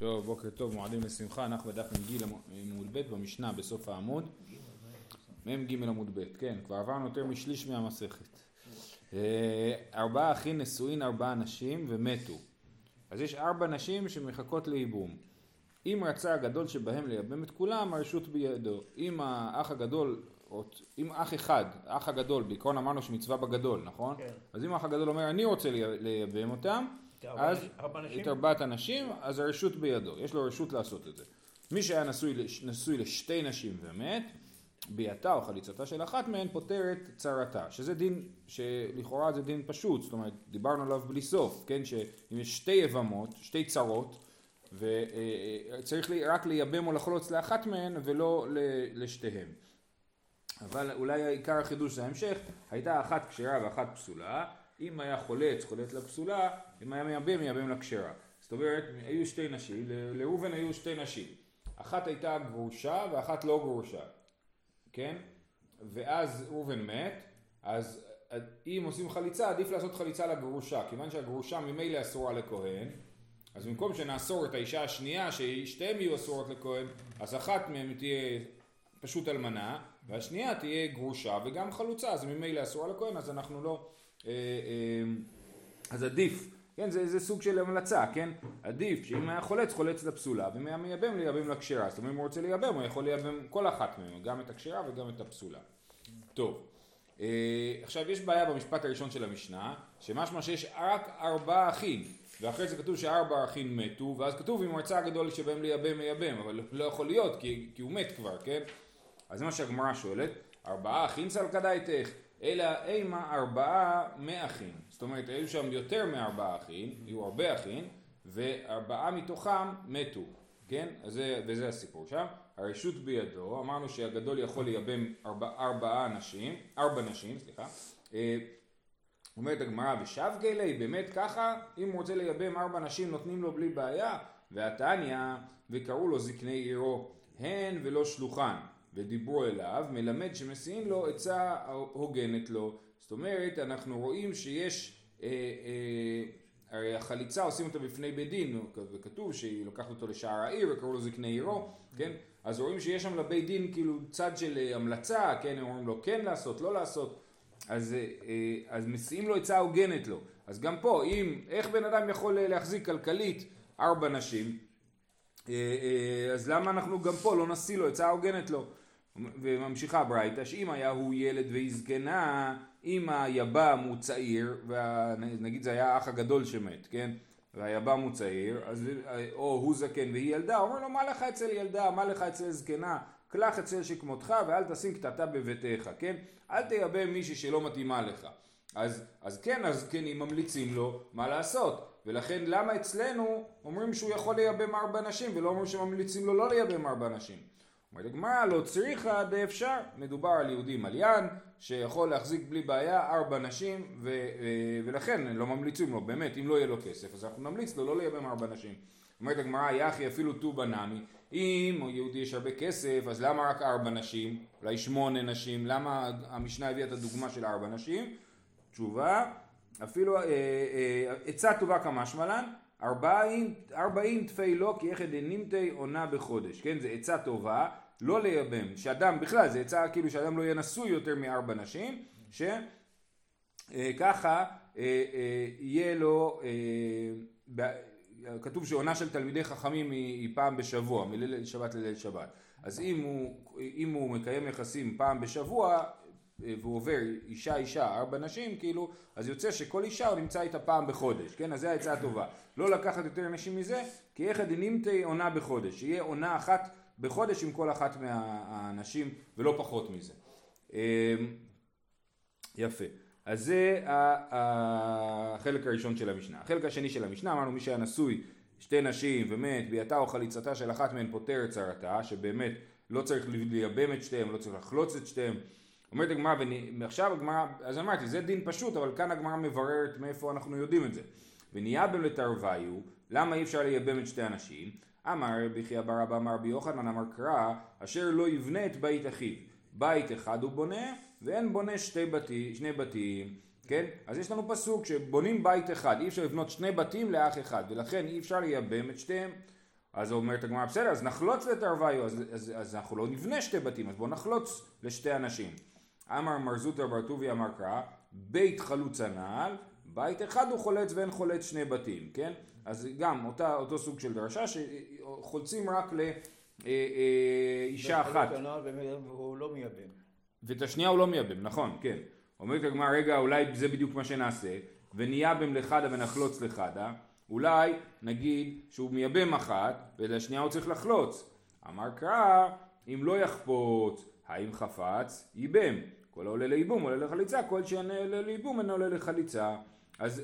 טוב, בוקר טוב, מועדים לשמחה, אנחנו בדף מ"ג עמוד ב' במשנה בסוף העמוד. מ"ג עמוד ב', כן, כבר עברנו יותר משליש מהמסכת. אה, ארבעה אחים נשואין ארבעה נשים ומתו. אז יש ארבע נשים שמחכות לייבום. אם רצה הגדול שבהם לייבם את כולם, הרשות בידו. אם האח הגדול, אם אח אחד, האח הגדול, בעיקרון אמרנו שמצווה בגדול, נכון? כן. אז אם האח הגדול אומר אני רוצה לייבם אותם, אז את ארבעת הנשים, אז הרשות בידו, יש לו רשות לעשות את זה. מי שהיה נשוי, נשוי לשתי נשים ומת, ביאתה או חליצתה של אחת מהן פותרת צרתה, שזה דין שלכאורה זה דין פשוט, זאת אומרת דיברנו עליו בלי סוף, כן, שאם יש שתי יבמות, שתי צרות, וצריך רק לייבם או לחלוץ לאחת מהן ולא לשתיהן. אבל אולי עיקר החידוש זה ההמשך, הייתה אחת כשרה ואחת פסולה, אם היה חולץ, חולץ לפסולה, אם היה מייבם, מייבם לכשרה. זאת אומרת, היו שתי נשים, לראובן היו שתי נשים. אחת הייתה גרושה ואחת לא גרושה, כן? ואז ראובן מת, אז אם עושים חליצה, עדיף לעשות חליצה לגרושה, כיוון שהגרושה ממילא אסורה לכהן, אז במקום שנאסור את האישה השנייה, ששתיהן יהיו אסורות לכהן, אז אחת מהן תהיה פשוט אלמנה, והשנייה תהיה גרושה וגם חלוצה, אז ממילא אסורה לכהן, אז אנחנו לא... אה, אה, אז עדיף, כן, זה, זה סוג של המלצה, כן? עדיף שאם היה חולץ, חולץ לפסולה, ואם היה מייבם, לייבם לכשרה. זאת אומרת, אם הוא רוצה לייבם, הוא יכול לייבם כל אחת מהן, גם את הכשרה וגם את הפסולה. טוב, אה, עכשיו יש בעיה במשפט הראשון של המשנה, שמשמע שיש רק ארבעה אחים, ואחרי זה כתוב שארבעה אחים מתו, ואז כתוב אם רצה הגדול שבהם לייבם, מייבם, אבל לא יכול להיות, כי, כי הוא מת כבר, כן? אז זה מה שהגמרא שואלת, ארבעה אחים סלקדאיתך, אלא אימה ארבעה מאחים. זאת אומרת, היו שם יותר מארבעה אחים, היו הרבה אחים, וארבעה מתוכם מתו, כן? זה, וזה הסיפור שם. הרשות בידו, אמרנו שהגדול יכול לייבם ארבע, ארבעה נשים, ארבע נשים, סליחה. אה, אומרת הגמרא, ושבגי לי, באמת ככה? אם הוא רוצה לייבם ארבע נשים נותנים לו בלי בעיה? והתניא, וקראו לו זקני עירו, הן ולא שלוחן. ודיברו אליו, מלמד שמסיעים לו עצה הוגנת לו. זאת אומרת, אנחנו רואים שיש, אה, אה, הרי החליצה עושים אותה בפני בית דין, וכתוב שהיא לוקחת אותו לשער העיר וקראו לו זקני עירו, כן? אז רואים שיש שם לבית דין כאילו צד של אה, המלצה, כן? הם אומרים לו כן לעשות, לא לעשות. אז, אה, אה, אז מסיעים לו עצה הוגנת לו. אז גם פה, אם, איך בן אדם יכול להחזיק כלכלית ארבע נשים, אז למה אנחנו גם פה לא נשיא לו עצה הוגנת לו? וממשיכה ברייתא, שאם היה הוא ילד והיא זקנה, אם היבם הוא צעיר, ונגיד זה היה האח הגדול שמת, כן? והיבם הוא צעיר, אז, או הוא זקן והיא ילדה, אומר לו מה לך אצל ילדה, מה לך אצל זקנה, קלח אצל שכמותך ואל תשים קטטה בביתך, כן? אל תייבם מישהי שלא מתאימה לך. אז, אז כן, הזקנים ממליצים לו מה לעשות. ולכן למה אצלנו אומרים שהוא יכול לייבם ארבע נשים ולא אומרים שממליצים לו לא לייבם ארבע נשים? אומרת הגמרא לא צריכא דאפשר, מדובר על יהודי מליין שיכול להחזיק בלי בעיה ארבע נשים ו, ו, ולכן לא ממליצים לו, באמת אם לא יהיה לו כסף אז אנחנו נמליץ לו לא לייבם ארבע נשים. אומרת הגמרא אי הכי אפילו טובא נמי, אם יהודי יש הרבה כסף אז למה רק ארבע נשים, אולי שמונה נשים, למה המשנה הביאה את הדוגמה של ארבע נשים? תשובה, אפילו אה, אה, עצה טובה כמשמע לן, ארבעים, ארבעים תפי לא כי איך דנימתי עונה בחודש, כן? זה עצה טובה, לא לייבם, שאדם בכלל, זה עצה כאילו שאדם לא יהיה נשוי יותר מארבע נשים, שככה אה, אה, יהיה לו, אה, כתוב שעונה של תלמידי חכמים היא, היא פעם בשבוע, מליל שבת לליל שבת. אז אם הוא, אם הוא מקיים יחסים פעם בשבוע, והוא עובר אישה אישה ארבע נשים כאילו אז יוצא שכל אישה הוא נמצא איתה פעם בחודש כן? אז זו העצה הטובה. לא לקחת יותר נשים מזה כי איך דנימתי עונה בחודש? שיהיה עונה אחת בחודש עם כל אחת מהנשים ולא פחות מזה. אמ, יפה. אז זה החלק הראשון של המשנה. החלק השני של המשנה אמרנו מי שהיה נשוי שתי נשים ומת ביאתה או חליצתה של אחת מהן פותר את צרתה שבאמת לא צריך לייבם את שתיהם לא צריך לחלוץ את שתיהם אומרת הגמרא, ועכשיו הגמרא, אז אמרתי, זה דין פשוט, אבל כאן הגמרא מבררת מאיפה אנחנו יודעים את זה. ונייבם לתרווייהו, למה אי אפשר לייבם את שתי הנשים? אמר רבי חייא בר אבא אמר רבי יוחנן אמר קרא, אשר לא יבנה את בית אחיו. בית אחד הוא בונה, ואין בונה שתי בתי, שני בתים. כן? אז יש לנו פסוק שבונים בית אחד, אי אפשר לבנות שני בתים לאח אחד, ולכן אי אפשר לייבם את שתיהם. אז אומרת הגמרא, בסדר, אז נחלוץ לתרוויו, אז, אז, אז אנחנו לא נבנה שתי בתים, אז בואו נחלוץ לשתי אנשים. אמר מר זוטר בר טובי אמר קרא, בית חלוץ הנעל, בית אחד הוא חולץ ואין חולץ שני בתים, כן? אז גם אותה, אותו סוג של דרשה שחולצים רק לאישה אה, אחת. והוא לא מייבם. ואת השנייה הוא לא מייבם, נכון, כן. אומרת הגמרא, רגע, אולי זה בדיוק מה שנעשה, ונייבם לחדא ונחלוץ לחדא, אולי נגיד שהוא מייבם אחת, ולשנייה הוא צריך לחלוץ. אמר קרא, אם לא יחפוץ, הא אם חפץ, ייבם. כל העולה לייבום עולה לחליצה, כל שאין עולה לייבום אינו עולה לחליצה. אז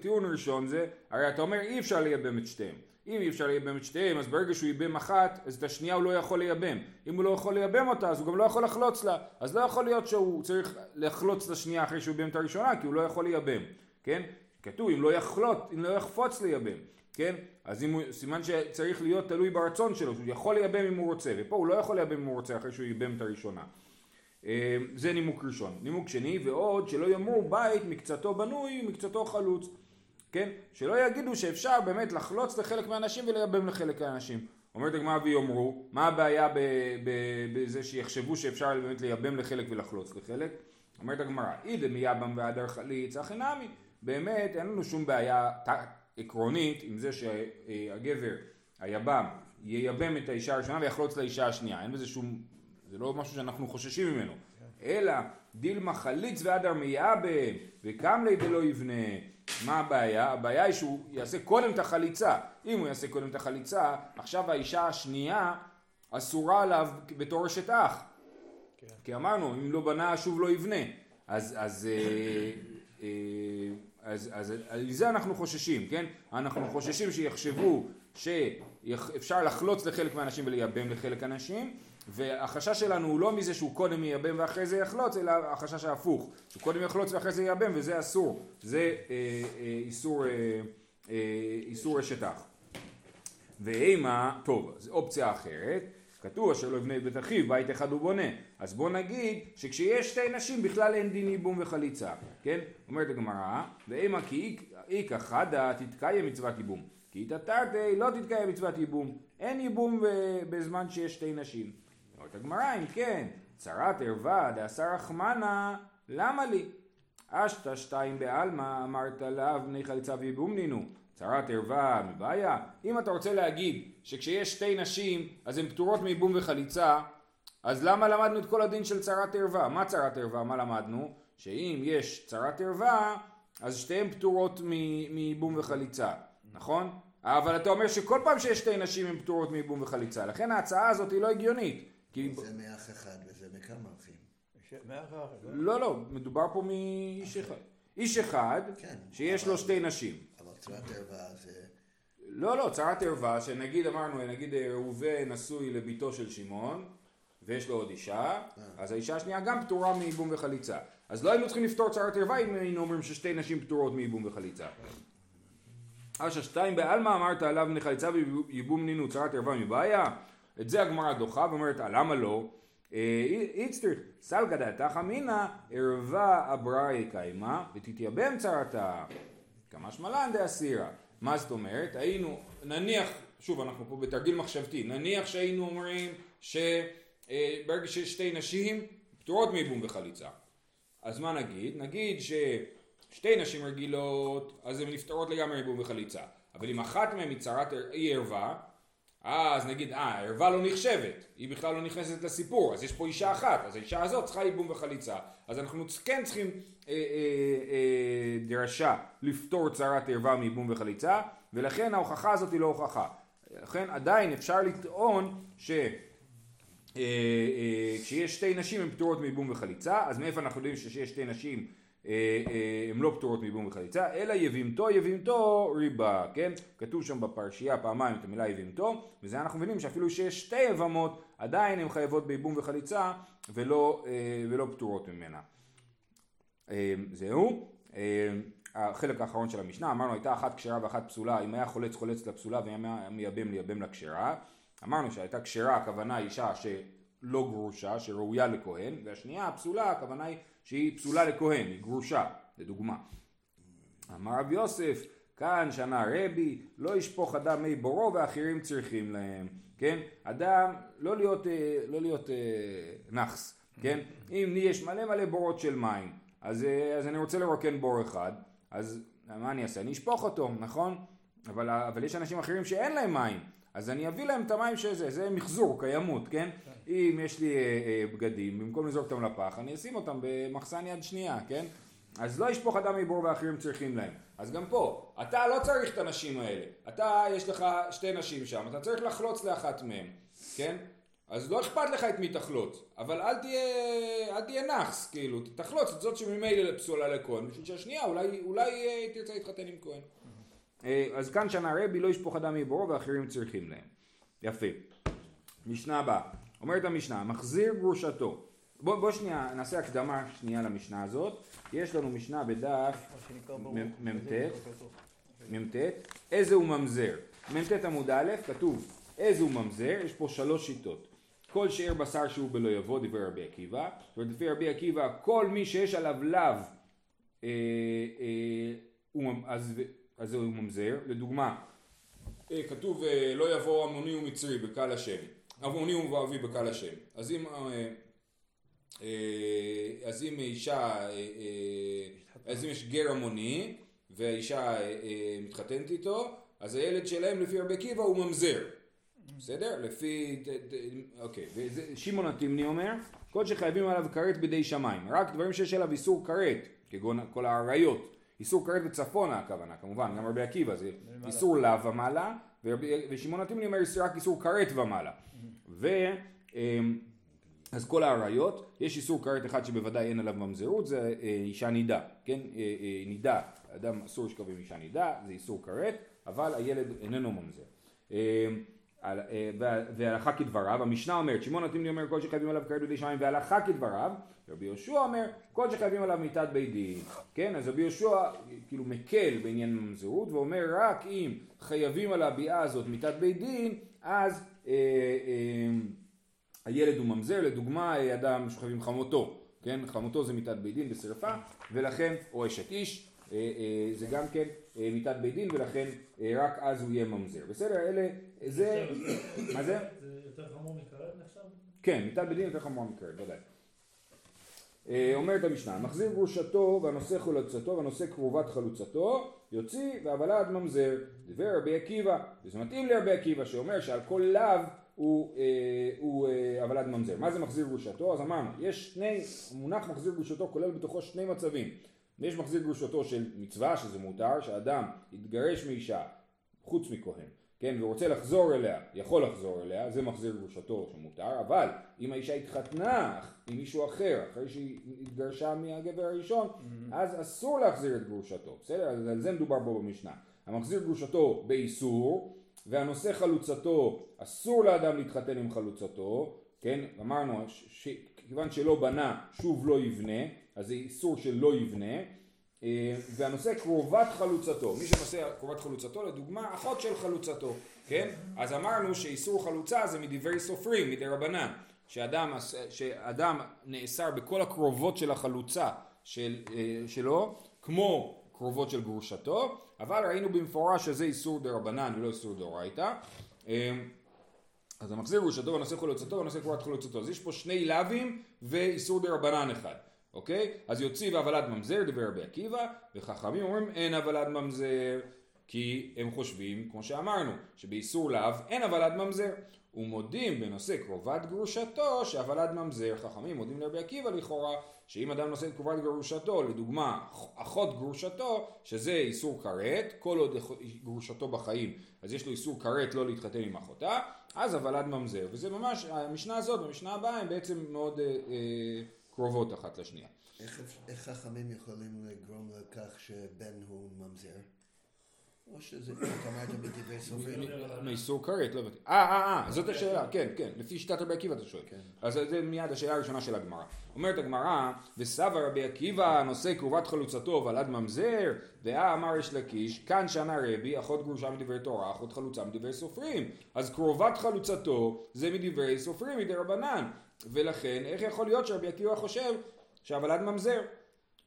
טיעון ראשון זה, הרי אתה אומר אי אפשר לייבם את שתיהם. אם אי אפשר לייבם את שתיהם, אז ברגע שהוא ייבם אחת, אז את השנייה הוא לא יכול לייבם. אם הוא לא יכול לייבם אותה, אז הוא גם לא יכול לחלוץ לה. אז לא יכול להיות שהוא צריך לחלוץ את השנייה אחרי שהוא ייבם את הראשונה, כי הוא לא יכול לייבם. כן? כתוב אם לא יחלוץ, אם לא יחפוץ לייבם. כן? אז אם הוא, סימן שצריך להיות תלוי ברצון שלו, שהוא יכול לייבם אם הוא רוצה, ופה הוא לא יכול לייבם אם הוא רוצה אחרי שהוא ייבם את הראשונה. אה, זה נימוק ראשון. נימוק שני, ועוד שלא יאמרו בית מקצתו בנוי, מקצתו חלוץ. כן? שלא יגידו שאפשר באמת לחלוץ לחלק מהנשים ולייבם לחלק מהנשים. אומרת הגמרא ויאמרו, מה הבעיה בזה שיחשבו שאפשר באמת לייבם לחלק ולחלוץ לחלק? אומרת הגמרא, אידה מייבם והדר חליץ, הכי נמי. באמת אין לנו שום בעיה עקרונית עם זה שהגבר, היבם, ייבם את האישה הראשונה ויחלוץ לאישה השנייה. אין בזה שום, זה לא משהו שאנחנו חוששים ממנו. אלא דילמה חליץ והדר מייבם וקמלי דלא יבנה. מה הבעיה? הבעיה היא שהוא יעשה קודם את החליצה. אם הוא יעשה קודם את החליצה, עכשיו האישה השנייה אסורה עליו בתור אשת אח. כן. כי אמרנו, אם לא בנה שוב לא יבנה. אז, אז, אה, אה, אז, אז על זה אנחנו חוששים, כן? אנחנו חוששים שיחשבו שאפשר לחלוץ לחלק מהאנשים ולייבם לחלק מהאנשים, והחשש שלנו הוא לא מזה שהוא קודם ייבם ואחרי זה יחלוץ, אלא החשש ההפוך, שהוא קודם יחלוץ ואחרי זה ייבם וזה אסור, זה אה, אה, איסור, אה, אה, איסור אח. ואימה, טוב, זו אופציה אחרת, כתוב אשר לא יבנה את בית אחיו, בית אחד הוא בונה. אז בוא נגיד שכשיש שתי נשים בכלל אין דין ייבום וחליצה, כן? אומרת הגמרא, ואימה כי איכא חדה תתקיים מצוות ייבום. כי איתא תרתי לא תתקיים מצוות ייבום. אין ייבום בזמן שיש שתי נשים. אומרת הגמרא, אם כן, צרת ערווה דעשר רחמנה, למה לי? אשתא שתיים בעלמא אמרת לה בני חליצה וייבום נינו. צרת ערווה מבעיה. אם אתה רוצה להגיד שכשיש שתי נשים אז הן פטורות מייבום וחליצה, אז למה למדנו את כל הדין של צרת ערווה? מה צרת ערווה? מה למדנו? שאם יש צרת ערווה, אז שתיהן פטורות מייבום וחליצה, נכון? אבל אתה אומר שכל פעם שיש שתי נשים הן פטורות מייבום וחליצה, לכן ההצעה הזאת היא לא הגיונית. כי... זה מאח אחד וזה מכמה אחים. לא, לא, מדובר פה מאיש אחד. איש אחד, כן, שיש לו שתי נשים. אבל צרת ערווה זה... לא, לא, צרת ערווה, שנגיד אמרנו, נגיד ראובן נשוי לביתו של שמעון, ויש לו עוד אישה, אה. אז האישה השנייה גם פטורה מייבום וחליצה. אז לא היינו צריכים לפתור צרת ערווה אם היינו אומרים ששתי נשים פטורות מייבום וחליצה. אשר שתיים בעלמא אמרת עליו מחליצה וייבום נינו צרת ערווה מבעיה? את זה הגמרא דוחה ואומרת למה לא? איצטריך סלגא דעתך אמינא ערווה אבראי קיימה ותתייבם צרתה כמה שמלן דאסירה מה זאת אומרת? היינו נניח שוב אנחנו פה בתרגיל מחשבתי נניח שהיינו אומרים שברגע שיש שתי נשים פטורות מייבום וחליצה אז מה נגיד? נגיד ששתי נשים רגילות אז הן נפטרות לגמרי מייבום וחליצה אבל אם אחת מהן היא צרת היא ערווה אז נגיד, אה, הערווה לא נחשבת, היא בכלל לא נכנסת לסיפור, אז יש פה אישה אחת, אז האישה הזאת צריכה ייבום וחליצה. אז אנחנו כן צריכים אה, אה, אה, דרשה לפתור צרת ערווה מייבום וחליצה, ולכן ההוכחה הזאת היא לא הוכחה. לכן עדיין אפשר לטעון ש... אה, אה, כשיש שתי נשים הן פטורות מייבום וחליצה, אז מאיפה אנחנו יודעים שיש שתי נשים הן לא פטורות מייבום וחליצה, אלא יבמתו יבמתו ריבה, כן? כתוב שם בפרשייה פעמיים את המילה יבמתו, וזה אנחנו מבינים שאפילו שיש שתי יבמות, עדיין הן חייבות בייבום וחליצה ולא, אה, ולא פטורות ממנה. זהו. החלק האחרון של המשנה, אמרנו הייתה אחת כשרה ואחת פסולה, אם היה חולץ חולץ לפסולה ואם היה מייבם לייבם לכשרה. אמרנו שהייתה כשרה הכוונה אישה שלא גרושה, שראויה לכהן, והשנייה הפסולה הכוונה היא שהיא פסולה לכהן, היא גרושה, לדוגמה. אמר רב יוסף, כאן שנה רבי, לא ישפוך אדם מי בורו ואחרים צריכים להם, כן? אדם, לא להיות, אה, לא להיות אה, נאחס, כן? אם יש מלא מלא בורות של מים, אז, אה, אז אני רוצה לרוקן בור אחד, אז מה אני אעשה? אני אשפוך אותו, נכון? אבל, אבל יש אנשים אחרים שאין להם מים, אז אני אביא להם את המים שזה, זה מחזור, קיימות, כן? אם יש לי אה, אה, בגדים, במקום לזרוק אותם לפח, אני אשים אותם במחסן יד שנייה, כן? אז לא ישפוך אדם מבור ואחרים צריכים להם. אז גם פה, אתה לא צריך את הנשים האלה. אתה, יש לך שתי נשים שם, אתה צריך לחלוץ לאחת מהן, כן? אז לא אכפת לך את מי תחלוץ, אבל אל תהיה, אל תהיה נאחס, כאילו, תחלוץ את זאת שממילא פסולה לכהן, בשביל שהשנייה אולי, אולי אה, תרצה להתחתן עם כהן. אז כאן שנה רבי לא ישפוך אדם מבורו ואחרים צריכים להם. יפה. משנה הבאה. אומרת המשנה, מחזיר גרושתו. בוא, בוא שנייה נעשה הקדמה שנייה למשנה הזאת. יש לנו משנה בדף מ"ט, מ"ט, איזה הוא ממזר. מ"ט עמוד א', כתוב איזה הוא ממזר, יש פה שלוש שיטות. כל שאר בשר שהוא בלא יבוא, דברי רבי עקיבא, ולפי רבי עקיבא, כל מי שיש עליו לאו, אה, אה, אז, אז הוא ממזר. לדוגמה, אה, כתוב אה, לא יבוא עמוני ומצרי בקהל השם, עמוני ומואבי בקהל השם. אז אם אה, אה, אז אם אישה, אה, אז אם יש גר המוני והאישה מתחתנת איתו, אז הילד שלהם לפי רבי עקיבא הוא ממזר. בסדר? לפי... אוקיי. שמעון התמני אומר, כל שחייבים עליו כרת בידי שמיים. רק דברים שיש עליו איסור כרת, כגון כל האריות. איסור כרת וצפונה הכוונה, כמובן, גם רבי עקיבא זה איסור לאו ומעלה, ושמעון התמני אומר רק איסור כרת ומעלה. ו... אז כל האריות, יש איסור כרת אחד שבוודאי אין עליו ממזרות, זה אה, אישה נידה, כן? אה, אה, נידה, אדם אסור לשכב עם אישה נידה, זה איסור כרת, אבל הילד איננו ממזר. והלכה כדבריו, המשנה אומרת, שמעון נתימני אומר כל שחייבים עליו כרת בידי שמיים והלכה כדבריו, רבי יהושע אומר כל שחייבים עליו מיתת בית דין, כן? אז רבי יהושע כאילו מקל בעניין ממזרות ואומר רק אם חייבים על הביאה הזאת מיתת בית דין, אז הילד הוא ממזר, לדוגמה אדם שוכב עם חמותו, כן? חמותו זה מיתת בית דין בשרפה, ולכן, או אשת איש, אה, אה, זה גם כן אה, מיתת בית דין, ולכן רק אז הוא יהיה ממזר. בסדר? אלה, זה... מה זה? זה יותר חמור מכרת נחשב? כן, מיתת בית דין יותר חמור מכרת, ודאי. אומרת המשנה, מחזיר גרושתו והנושא חלוצתו והנושא קרובת חלוצתו, יוציא והוולד ממזר. דבר רבי עקיבא, וזה מתאים לרבי עקיבא שאומר שעל כל לאו הוא, אה, הוא אה, הוולד ממזר. מה זה מחזיר גרושתו? אז אמרנו, יש שני, המונח מחזיר גרושתו כולל בתוכו שני מצבים. יש מחזיר גרושתו של מצווה, שזה מותר, שאדם יתגרש מאישה, חוץ מכהן, כן, ורוצה לחזור אליה, יכול לחזור אליה, זה מחזיר גרושתו שמותר, אבל אם האישה התחתנה עם מישהו אחר, אחרי שהיא התגרשה מהגבר הראשון, mm-hmm. אז אסור להחזיר את גרושתו, בסדר? אז על זה מדובר פה במשנה. המחזיר גרושתו באיסור, והנושא חלוצתו, אסור לאדם להתחתן עם חלוצתו, כן, אמרנו, כיוון שלא בנה, שוב לא יבנה, אז זה איסור שלא יבנה, אה, והנושא קרובת חלוצתו, מי שנושא קרובת חלוצתו, לדוגמה, אחות של חלוצתו, כן? אז אמרנו שאיסור חלוצה זה מדברי סופרים, מדי רבנן, שאדם, שאדם נאסר בכל הקרובות של החלוצה של, אה, שלו, כמו קרובות של גרושתו, אבל ראינו במפורש שזה איסור דה רבנן ולא איסור דאורייתא. אמ, אז המחזיר גרושתו ונושא חולצתו ונושא קבורת חולצתו. אז יש פה שני לאווים ואיסור דה רבנן אחד. אוקיי? אז יוציא והוולד ממזר, דבר רבי עקיבא, וחכמים אומרים אין הוולד ממזר, כי הם חושבים, כמו שאמרנו, שבאיסור לאו אין הוולד ממזר. ומודים בנושא קרובת גרושתו שהוולד ממזר. חכמים מודים לרבי עקיבא לכאורה שאם אדם נושא את קרובת גרושתו, לדוגמה אחות גרושתו, שזה איסור כרת, כל עוד גרושתו בחיים, אז יש לו איסור כרת לא להתחתן עם אחותה, אז הוולד ממזר. וזה ממש, המשנה הזאת והמשנה הבאה הן בעצם מאוד אה, אה, קרובות אחת לשנייה. איך חכמים יכולים לגרום לכך שבן הוא ממזר? או שזה, אתה אמרת בדברי סופרים. מאיסור כרת, לא הבנתי. אה, אה, אה, זאת השאלה, כן, כן, לפי שיטת רבי עקיבא אתה שואל. כן. אז זה מיד השאלה הראשונה של הגמרא. אומרת הגמרא, וסבא רבי עקיבא נושא קרובת חלוצתו ולד ממזר, דאה אמר יש לקיש, כאן שנה רבי, אחות גרושה מדברי תורה, אחות חלוצה מדברי סופרים. אז קרובת חלוצתו זה מדברי סופרים, מדי רבנן. ולכן, איך יכול להיות שרבי עקיבא חושב שהוולד ממזר?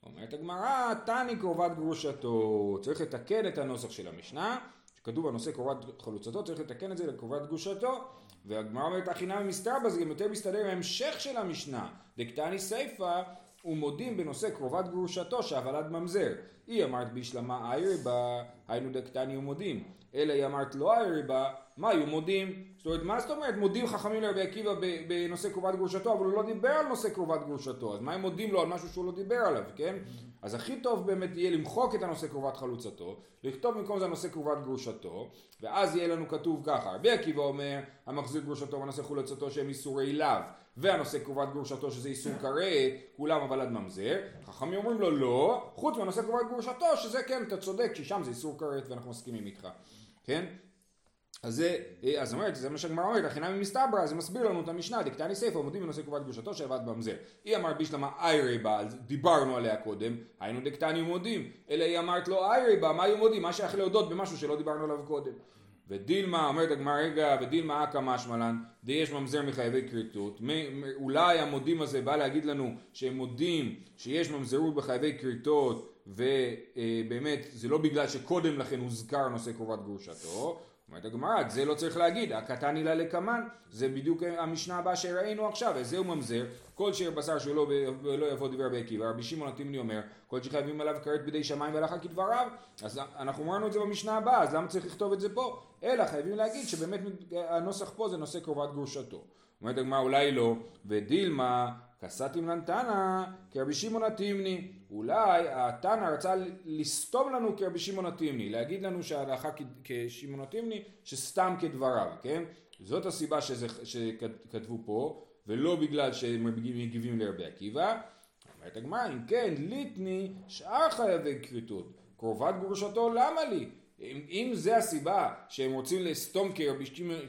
אומרת הגמרא, תני קרובת גרושתו. צריך לתקן את הנוסח של המשנה, שכתוב בנושא קרובת חלוצתו, צריך לתקן את זה לקרובת גרושתו. והגמרא אומרת, הכי נמי מסתרבה, זה גם יותר מסתדר עם ההמשך של המשנה. דקתני סיפא, ומודים בנושא קרובת גרושתו שהוולד ממזר. היא אמרת בישלמה איירי בה, היינו דקתני ומודים. אלא היא אמרת לא איירי בה, מה היו מודים? זאת אומרת, מה זאת אומרת מודים חכמים לרבי עקיבא בנושא קרובת גרושתו, אבל הוא לא דיבר על נושא קרובת גרושתו, אז מה הם מודים לו על משהו שהוא לא דיבר עליו, כן? אז הכי טוב באמת יהיה למחוק את הנושא קרובת חלוצתו, לכתוב במקום זה הנושא קרובת גרושתו, ואז יהיה לנו כתוב ככה, רבי עקיבא אומר, המחזיר גרושתו והנושא חולצתו שהם איסורי לאו, והנושא קרובת גרושתו שזה איסור כרת, כולם אבל עד ממזר, חכמים אומרים לו לא, חוץ מהנושא קרובת גרושתו, שזה כן, אתה צודק, ששם זה איסור כרת ואנחנו מסכימים איתך, כן? אז זה, אז אומרת, זה מה שהגמרא אומרת, החינם מסתברא, זה מסביר לנו את המשנה, דקתני סייפה, עומדים בנושא קרובת גרושתו שעבד במזר. היא אמרת בישלמה איירי בה, אז דיברנו עליה קודם, היינו דקתני ומודים, אלא היא אמרת לו איירי בה, מה היו מודים? מה שייך להודות במשהו שלא דיברנו עליו קודם. ודילמה, אומרת הגמרא רגע, ודילמה אכא משמלן, דיש ממזר מחייבי כריתות. אולי המודים הזה בא להגיד לנו שהם מודים שיש ממזרות בחייבי כריתות, ובאמת זה לא בגלל שקודם לכן הוזכר נושא קרובת גרושתו. אומרת הגמרא, את זה לא צריך להגיד, הקטן הילה לקמן, זה בדיוק המשנה הבאה שראינו עכשיו, וזהו ממזר, כל שיר בשר שהוא לא, לא יבוא דבר בעקיבא, רבי שמעון התימני אומר, כל שחייבים עליו כרת בידי שמיים והלכה כדבריו, אז אנחנו אמרנו את זה במשנה הבאה, אז למה צריך לכתוב את זה פה? אלא חייבים להגיד שבאמת הנוסח פה זה נושא קרובת גרושתו. אומרת הגמרא, אולי לא, ודילמה, כסתים לנתנא, כרבי שמעון התימני, אולי התנא רצה לסתום לנו כרבי שמעון התימני, להגיד לנו שההלכה כשמעון התימני, שסתם כדבריו, כן? זאת הסיבה שזה, שכתבו פה, ולא בגלל שהם מגיבים לרבי עקיבא. אומרת הגמרא, אם כן, ליטני שאר חייבי כריתות, קרובת גרושתו, למה לי? אם, אם זה הסיבה שהם רוצים לסתום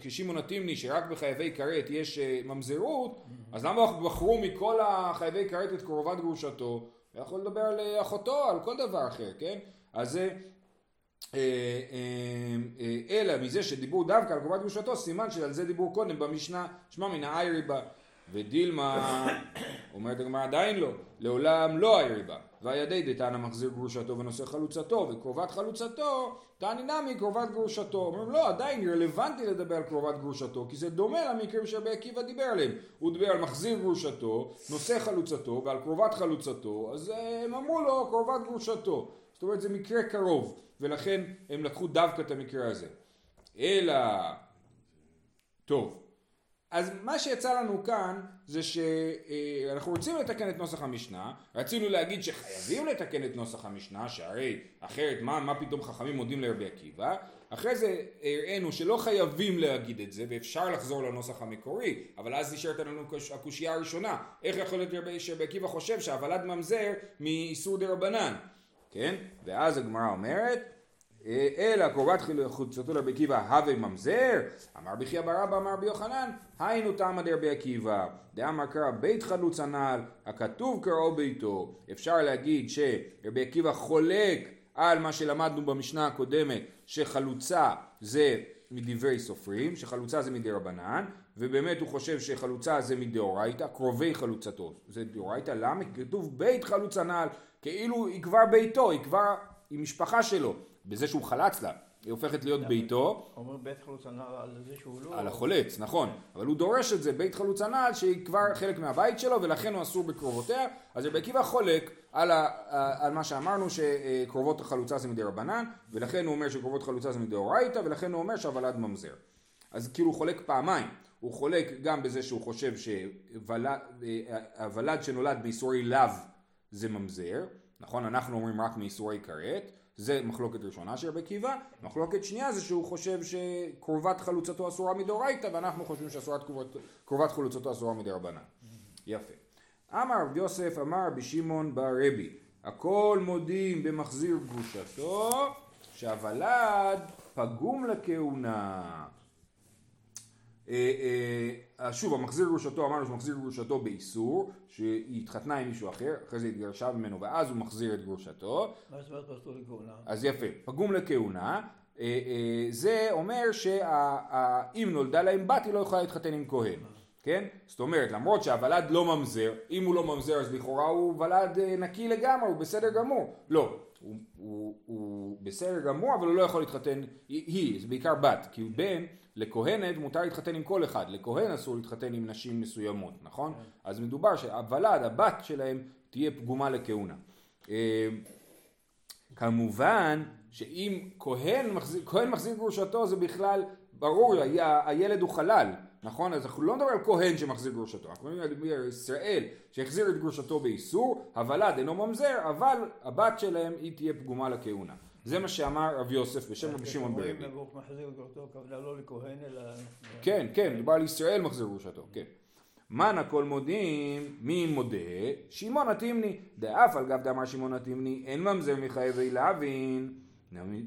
כשמעון התימני שרק בחייבי כרת יש אה, ממזרות, אז למה בחרו מכל החייבי כרת את קרובת גרושתו? יכול לדבר על אה, אחותו, על כל דבר אחר, כן? אז זה... אה, אלא מזה שדיברו דווקא על קרובת גרושתו, סימן שעל זה דיברו קודם במשנה, שמע מן האיירי. ודילמה, אומרת הגמרא עדיין לא, לעולם לא האיירי בה. והידי דתנא מחזיר גרושתו ונושא חלוצתו, וקרובת חלוצתו, תעני נמי קרובת גרושתו. אומרים לא, עדיין רלוונטי לדבר על קרובת גרושתו, כי זה דומה למקרים שרבי עקיבא דיבר עליהם. הוא דיבר על מחזיר גרושתו, נושא חלוצתו, ועל קרובת חלוצתו, אז אה, הם אמרו לו קרובת גרושתו. זאת אומרת זה מקרה קרוב, ולכן הם לקחו דווקא את המקרה הזה. אלא, טוב, אז מה שיצא לנו כאן זה שאנחנו רוצים לתקן את נוסח המשנה, רצינו להגיד שחייבים לתקן את נוסח המשנה, שהרי אחרת מה, מה פתאום חכמים מודים לרבי עקיבא, אחרי זה הראינו שלא חייבים להגיד את זה ואפשר לחזור לנוסח המקורי, אבל אז נשארת לנו הקוש- הקושייה הראשונה, איך יכול להיות רבי- שרבי עקיבא חושב שהוולד ממזר מאיסור דה רבנן, כן? ואז הגמרא אומרת אלא קרובת חוצתו לרבי עקיבא הווה ממזר, אמר בחייא ברבא אמר רבי יוחנן, היינו תמא דרבי עקיבא, דאמר קרא בית חלוץ הנ"ל, הכתוב קראו ביתו. אפשר להגיד שרבי עקיבא חולק על מה שלמדנו במשנה הקודמת, שחלוצה זה מדברי סופרים, שחלוצה זה מדרבנן, ובאמת הוא חושב שחלוצה זה מדאורייתא, קרובי חלוצתו. זה דאורייתא, למה? כתוב בית חלוץ הנ"ל, כאילו היא כבר ביתו, היא כבר, היא משפחה שלו. בזה שהוא חלץ לה, היא הופכת להיות ביתו, אומר בית חלוץ הנער על זה שהוא לא... על החולץ, נכון, אבל הוא דורש את זה, בית חלוץ הנעל, שהיא כבר חלק מהבית שלו ולכן הוא אסור בקרובותיה, אז רבי עקיבא חולק על, ה, על מה שאמרנו שקרובות החלוצה זה מדי רבנן, ולכן הוא אומר שקרובות חלוצה זה מדאורייתא, ולכן הוא אומר שהוולד ממזר. אז כאילו הוא חולק פעמיים, הוא חולק גם בזה שהוא חושב שהוולד שנולד מאיסורי לאו זה ממזר, נכון, אנחנו אומרים רק מאיסורי כרת, זה מחלוקת ראשונה של רבי עקיבא, מחלוקת שנייה זה שהוא חושב שקרובת חלוצתו אסורה מדאורייתא ואנחנו חושבים שקרובת קרובת חלוצתו אסורה מדרבנן. יפה. אמר רב יוסף אמר רבי שמעון בר רבי הכל מודים במחזיר גרושתו שהוולד פגום לכהונה. אה, שוב המחזיר גרושתו אמרנו שמחזיר גרושתו באיסור שהיא התחתנה עם מישהו אחר אחרי זה התגרשה ממנו ואז הוא מחזיר את גרושתו? אז יפה, פגום לכהונה, אה, אה, זה אומר שאם נולדה להם בת היא לא יכולה להתחתן עם כהן, כן? זאת אומרת, למרות שהוולד לא ממזר, אם הוא לא ממזר אז לכאורה הוא ולד נקי לגמרי, הוא בסדר גמור. לא, הוא, הוא, הוא בסדר גמור אבל הוא לא יכול להתחתן, היא, זה בעיקר בת, כי הוא בן לכהנת מותר להתחתן עם כל אחד, לכהן אסור להתחתן עם נשים מסוימות, נכון? אז מדובר שהוולד, הבת שלהם, תהיה פגומה לכהונה. אה, כמובן שאם כהן מחזיר, כהן מחזיר גרושתו זה בכלל ברור, ה- הילד הוא חלל, נכון? אז אנחנו לא מדברים על כהן שמחזיר גרושתו, אנחנו מדברים על ישראל שהחזיר את גרושתו באיסור, הוולד אינו ממזר, אבל הבת שלהם היא תהיה פגומה לכהונה. זה מה שאמר רב יוסף בשם רבי שמעון ברבי. מחזיר גרותו, הכוונה לא לכהן אלא... כן, כן, מדובר על ישראל מחזיר גרושתו, כן. מן הכל מודים, מי מודה? שמעון התימני. דאף על גב דאמר שמעון התימני, אין ממזר מחייבי להבין.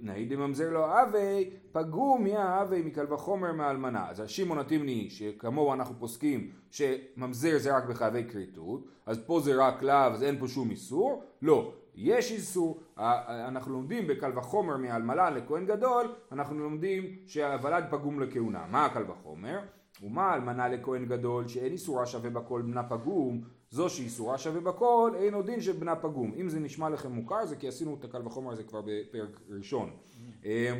נהי דממזר לא אבי, פגום יא אבי מקל וחומר מאלמנה. אז שמעון התימני, שכמוהו אנחנו פוסקים שממזר זה רק בחייבי כריתות, אז פה זה רק לאו, אז אין פה שום איסור. לא, יש איסור, אנחנו לומדים בקל וחומר מאלמנה לכהן גדול, אנחנו לומדים שהוולד פגום לכהונה. מה הקל וחומר? ומה אלמנה לכהן גדול שאין איסורה שווה בכל בנה פגום, זו שאיסורה שווה בכל, אין עוד דין של בנה פגום. אם זה נשמע לכם מוכר זה כי עשינו את הקל וחומר הזה כבר בפרק ראשון. אה,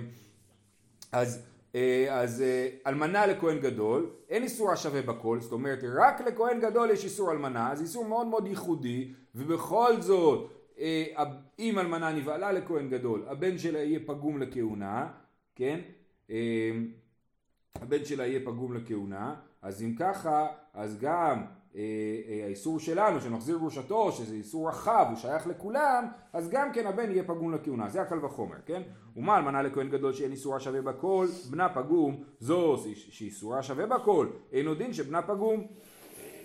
אז, אה, אז אה, אלמנה לכהן גדול, אין איסור השווה בכל, זאת אומרת רק לכהן גדול יש איסור אלמנה, זה איסור מאוד מאוד ייחודי, ובכל זאת אם אלמנה נבהלה לכהן גדול, הבן שלה יהיה פגום לכהונה, כן? אה, הבן שלה יהיה פגום לכהונה, אז אם ככה, אז גם אה, אה, האיסור שלנו שמחזיר גרושתו, שזה איסור רחב, הוא שייך לכולם, אז גם כן הבן יהיה פגום לכהונה, זה הקל וחומר, כן? ומה אלמנה לכהן גדול שאין איסורה שווה בכל, בנה פגום, זו שאיסורה שווה בכל, אין עוד דין שבנה פגום.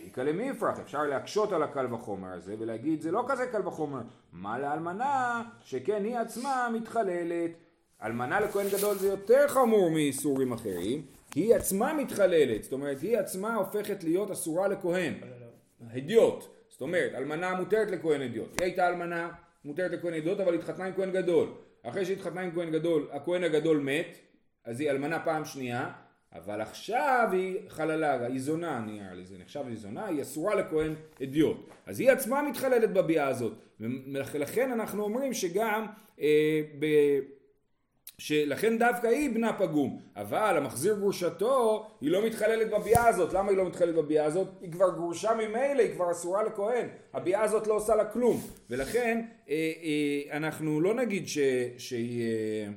איכא למי יפרח, אפשר להקשות על הקל וחומר הזה ולהגיד זה לא כזה קל וחומר, מה לאלמנה שכן היא עצמה מתחללת. אלמנה לכהן גדול זה יותר חמור מאיסורים אחרים, כי היא עצמה מתחללת, זאת אומרת היא עצמה הופכת להיות אסורה לכהן, הדיוט, זאת אומרת אלמנה מותרת לכהן הדיוט, היא הייתה אלמנה מותרת לכהן הדיוט אבל התחתנה עם כהן גדול, אחרי שהתחתנה עם כהן גדול, הכהן הגדול מת, אז היא אלמנה פעם שנייה, אבל עכשיו היא חללה, היא זונה נראה לי, זה נחשב לי זונה, היא אסורה לכהן אדיוט. אז היא עצמה מתחללת בביאה הזאת. ולכן אנחנו אומרים שגם, אה, ב, שלכן דווקא היא בנה פגום. אבל המחזיר גרושתו, היא לא מתחללת בביאה הזאת. למה היא לא מתחללת בביאה הזאת? היא כבר גרושה ממילא, היא כבר אסורה לכהן. הביאה הזאת לא עושה לה כלום. ולכן אה, אה, אנחנו לא נגיד ש, שהיא... אה,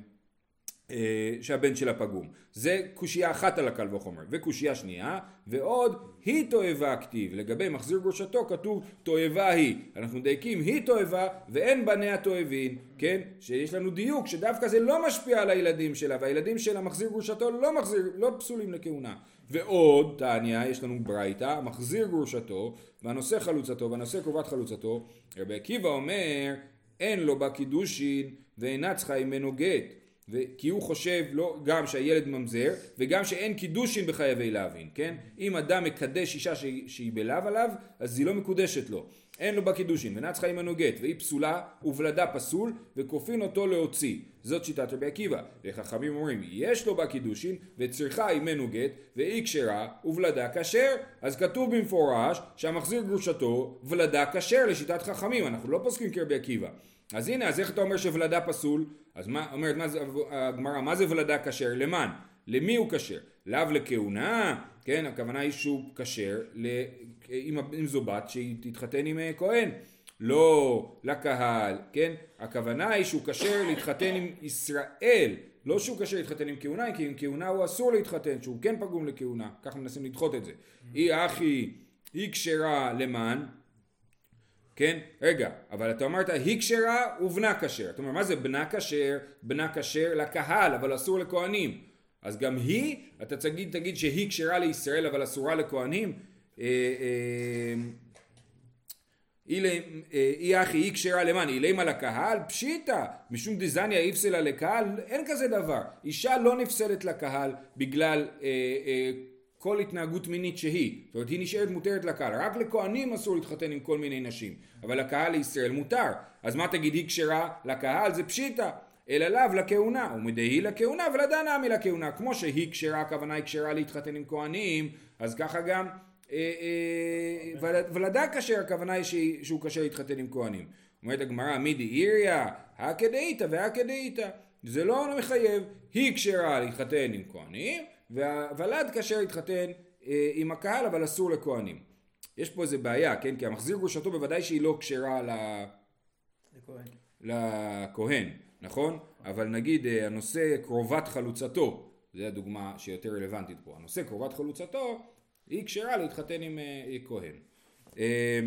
שהבן שלה פגום. זה קושייה אחת על הקל וחומר. וקושייה שנייה, ועוד היא תועבה כתיב. לגבי מחזיר גרושתו כתוב תועבה היא. אנחנו מדייקים היא תועבה ואין בניה תועבין. כן? שיש לנו דיוק שדווקא זה לא משפיע על הילדים שלה והילדים שלה מחזיר גרושתו לא מחזיר, לא פסולים לכהונה. ועוד, תניא, יש לנו ברייתא, מחזיר גרושתו והנושא חלוצתו והנושא קרובת חלוצתו. רבי עקיבא אומר אין לו בה קידושין ואינה צריכה ממנו גט. כי הוא חושב לא, גם שהילד ממזר וגם שאין קידושין בחייבי להבין, כן? אם אדם מקדש אישה שהיא, שהיא בלאו עליו, אז היא לא מקודשת לו. אין לו בה קידושין, צריכה עמנו גט, והיא פסולה, ובלדה פסול, וכופין אותו להוציא. זאת שיטת רבי עקיבא. וחכמים אומרים, יש לו בה קידושין, וצריכה עמנו גט, והיא כשרה, ובלדה כשר. אז כתוב במפורש, שהמחזיר גרושתו, ולדה כשר לשיטת חכמים. אנחנו לא פוסקים כרבי עקיבא. אז הנה, אז איך אתה אומר שוולדה פסול? אז מה, אומרת, הגמרא, מה זה ולדה כשר? למען? למי הוא כשר? לאו לכהונה, כן, הכוונה היא שהוא כשר, אם זו בת שהיא תתחתן עם אה, כהן. לא לקהל, כן? הכוונה היא שהוא כשר להתחתן עם ישראל, לא שהוא כשר להתחתן עם כהונה, כי עם כהונה הוא אסור להתחתן, שהוא כן פגום לכהונה, ככה מנסים לדחות את זה. היא אחי, היא כשרה למען, כן? רגע, אבל אתה אמרת היא כשרה ובנה כשר. אתה אומר, מה זה בנה כשר? בנה כשר לקהל, אבל אסור לכהנים. אז גם היא, אתה תגיד, תגיד שהיא כשרה לישראל, אבל אסורה לכהנים? אה, אה, אי אחי אי כשרה למען, אילמה לקהל, פשיטא, משום דזניה איפסלה לקהל, אין כזה דבר. אישה לא נפסלת לקהל בגלל אה, אה, כל התנהגות מינית שהיא. זאת אומרת, היא נשארת מותרת לקהל. רק לכהנים אסור להתחתן עם כל מיני נשים, אבל לקהל לישראל מותר. אז מה תגיד, היא כשרה לקהל? זה פשיטא. אלא לאו לכהונה, ומדהי לכהונה ולדע נמי לכהונה. כמו שהיא כשרה, הכוונה היא כשרה להתחתן עם כהנים, אז ככה גם אה, אה, ולדה כשר, הכוונה היא שהוא כשר להתחתן עם כהנים. אומרת הגמרא, מידי איריה, הכדאיתא והכדאיתא. זה לא מחייב, היא כשרה להתחתן עם כהנים, והוולד כשר להתחתן אה, עם הקהל, אבל אסור לכהנים. יש פה איזה בעיה, כן? כי המחזיר גרושתו בוודאי שהיא לא כשרה ל... לכהן. לכהן, נכון? אבל נגיד אה, הנושא קרובת חלוצתו, זו הדוגמה שיותר רלוונטית פה, הנושא קרובת חלוצתו היא כשרה להתחתן עם אה, כהן. אה,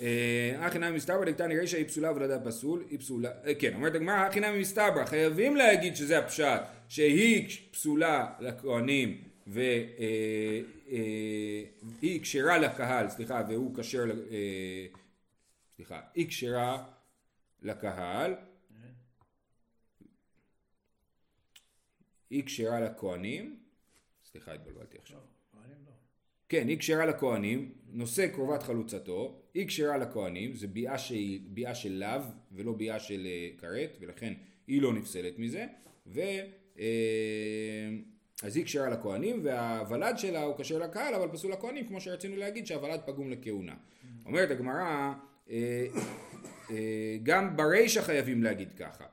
אה, הכי נמי מסתברא דקתני רישא היא פסולה ולדע פסול, היא פסולה, אה, כן, אומרת הגמרא הכי נמי מסתברא, חייבים להגיד שזה הפשט, שהיא פסולה לכהנים והיא כשרה לקהל, סליחה, והוא כשר, אה, סליחה, היא כשרה לקהל, היא כשרה לכהנים, סליחה התבלבלתי עכשיו, כהנים לא. כן, היא כשרה לכהנים, נושא קרובת חלוצתו, היא כשרה לכהנים, זה ביאה, שהיא, ביאה של לאו ולא ביאה של אה, כרת, ולכן היא לא נפסלת מזה, ו... אה, אז היא כשרה לכהנים, והוולד שלה הוא כשר לקהל, אבל פסול לכהנים, כמו שרצינו להגיד שהוולד פגום לכהונה. אומרת הגמרא, אה, אה, גם ברישא חייבים להגיד ככה.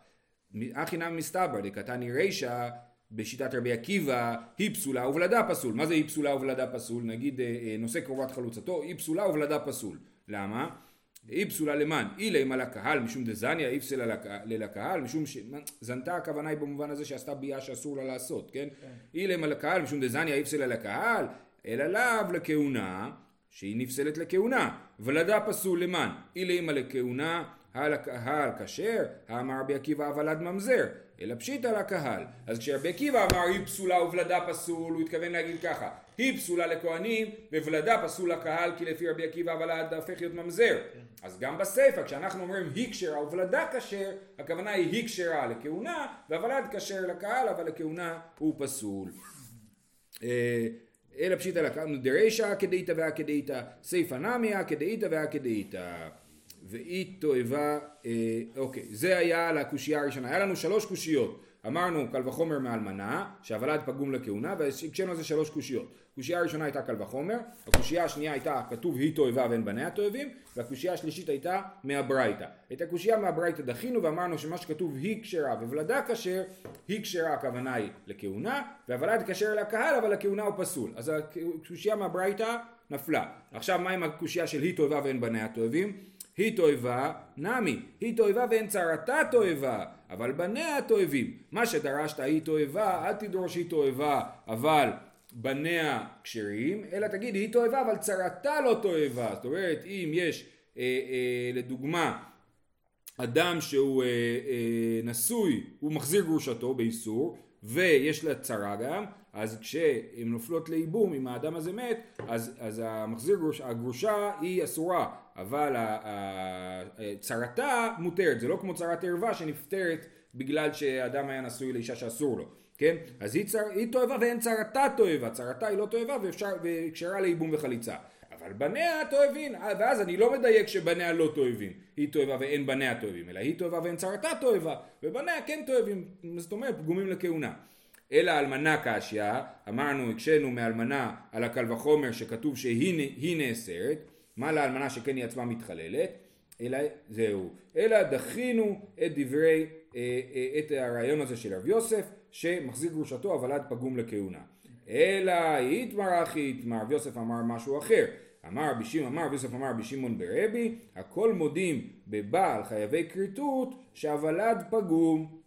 הכי נמי מסתברא דקתני רישא בשיטת רבי עקיבא היא פסולה וולדה פסול. מה זה היא פסולה וולדה פסול? נגיד אה, אה, נושא קרובת חלוצתו היא פסולה וולדה פסול. למה? היא פסולה למען, אילי על הקהל משום דזניה, היא פסלה לק- לקהל, משום ש... זנתה הכוונה היא במובן הזה שעשתה ביאה שאסור לה לעשות, כן? אילי על הקהל משום דזניה, היא פסלה לקהל, אלא לאו לכהונה, שהיא נפסלת לכהונה, ולדה פסול למען, אילי אימא לכהונה, הקהל כשר, האמר רבי עקיבא הוולד ממזר, אלא פשיטא לקהל. אז כשרבי עקיבא אמר היא פסולה וולדה פסול, הוא התכוון להגיד ככה, היא פסולה לכהנים וולדה פסול לקהל, כי לפי רבי עקיבא הוולד הופך להיות ממזר. אז גם בסיפא, כשאנחנו אומרים היא כשרה וולדה כשר, הכוונה היא היא כשרה לכהונה, והוולד כשר לקהל, אבל לכהונה הוא פסול. אה, אלא פשיטא לקחנו דרישא כדאיתא והכדאיתא, סיפא נמיה כדאיתא והכדאיתא. ואי תועבה, אה, אוקיי, זה היה על הקושייה הראשונה. היה לנו שלוש קושיות. אמרנו קל וחומר מאלמנה, שהוולד פגום לכהונה, והקשינו על זה שלוש קושיות. הקושייה הראשונה הייתה קל וחומר, הקושייה השנייה הייתה כתוב היא תועבה ואין בניה תועבים, והקושייה השלישית הייתה מהברייתא. את הקושייה מהברייתא דחינו ואמרנו שמה שכתוב היא כשרה וולדה כשר, היא כשרה הכוונה היא לכהונה, והוולד כשר לקהל אבל לכהונה הוא פסול. אז הקושייה מהברייתא נפלה. עכשיו מה עם הקושייה של היא תועבה ואין בניה תועבים? היא תועבה, נמי, היא תועבה ואין צרתה תועבה, אבל בניה תועבים. מה שדרשת היא תועבה, אל תדרוש היא תועבה, אבל בניה כשרים, אלא תגיד היא תועבה אבל צרתה לא תועבה. זאת אומרת, אם יש אה, אה, לדוגמה אדם שהוא אה, אה, נשוי, הוא מחזיר גרושתו באיסור, ויש לה צרה גם, אז כשהן נופלות לייבום, אם האדם הזה מת, אז, אז המחזיר גרוש, הגרושה היא אסורה, אבל ה- ה- צרתה מותרת, זה לא כמו צרת ערווה שנפטרת בגלל שאדם היה נשוי לאישה שאסור לו, כן? אז היא, צר, היא תועבה ואין צרתה תועבה, צרתה היא לא תועבה ואפשר, וקשרה לייבום וחליצה. אבל בניה תועבין, ואז אני לא מדייק שבניה לא תועבים, היא תועבה ואין בניה תועבים, אלא היא תועבה ואין צרתה תועבה, ובניה כן תועבים, זאת אומרת פגומים לכהונה. אלא אלמנה קשיא, אמרנו, הקשינו מאלמנה על הקל וחומר שכתוב שהיא היא נאסרת, מה לאלמנה שכן היא עצמה מתחללת, אלא זהו, אלא דחינו את דברי, אה, אה, את הרעיון הזה של רב יוסף, שמחזיק גרושתו הוולד פגום לכהונה. אלא איתמר אחי איתמר, רב יוסף אמר משהו אחר. אמר רבי שמעון, אמר רבי יוסף אמר רבי שמעון ברבי, הכל מודים בבעל חייבי כריתות שהוולד פגום.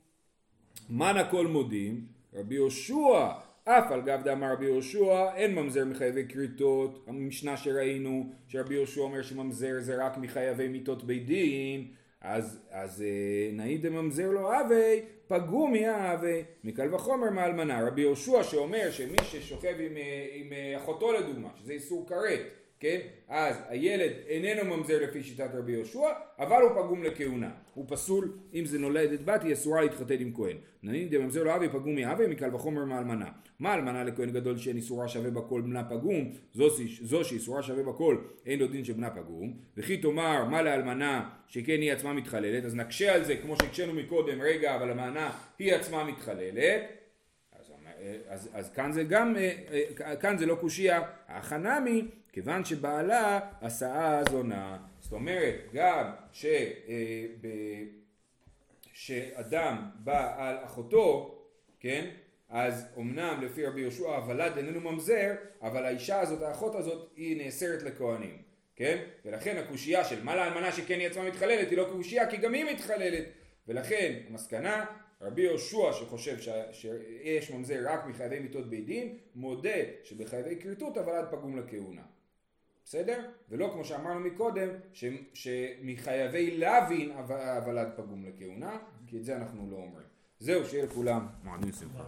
מן הכל מודים? רבי יהושע, אף על גב דאמר רבי יהושע, אין ממזר מחייבי כריתות. המשנה שראינו, שרבי יהושע אומר שממזר זה רק מחייבי מיתות בית דין, אז, אז אה, נאי דממזר לו אבי, פגומי אבי, מקל וחומר מאלמנה. רבי יהושע שאומר שמי ששוכב עם, אה, עם אה, אחותו לדוגמה, שזה איסור כרת, כן? אז הילד איננו ממזר לפי שיטת רבי יהושע, אבל הוא פגום לכהונה. הוא פסול, אם זה נולדת בת, היא אסורה להתחתן עם כהן. ננין דממזר לו אבי פגום מאבי, מקל וחומר מאלמנה. מה אלמנה לכהן גדול שאין איסורה שווה בכל בנה פגום? זו, זו שאיסורה שווה בכל, אין לו דין שבנה פגום. וכי תאמר, מה לאלמנה שכן היא עצמה מתחללת? אז נקשה על זה, כמו שהקשינו מקודם, רגע, אבל אלמנה היא עצמה מתחללת. אז אז, כאן זה גם, אה, אה, כאן זה לא קושייה, החנמי, כיוון שבעלה השאה זונה. זאת אומרת, גם ש, אה, ב, שאדם בא על אחותו, כן? אז אמנם לפי רבי יהושע הוולד איננו ממזר, אבל האישה הזאת, האחות הזאת, היא נאסרת לכהנים, כן? ולכן הקושייה של מה לאלמנה שכן היא עצמה מתחללת היא לא קושייה כי גם היא מתחללת, ולכן המסקנה רבי יהושע שחושב ש- שיש ממזר רק מחייבי מיתות בית דין, מודה שבחייבי כריתות הוולד פגום לכהונה. בסדר? ולא כמו שאמרנו מקודם, ש- שמחייבי לוין הו- הוולד פגום לכהונה, כי את זה אנחנו לא אומרים. זהו, שיהיה לכולם מועדים שמחה.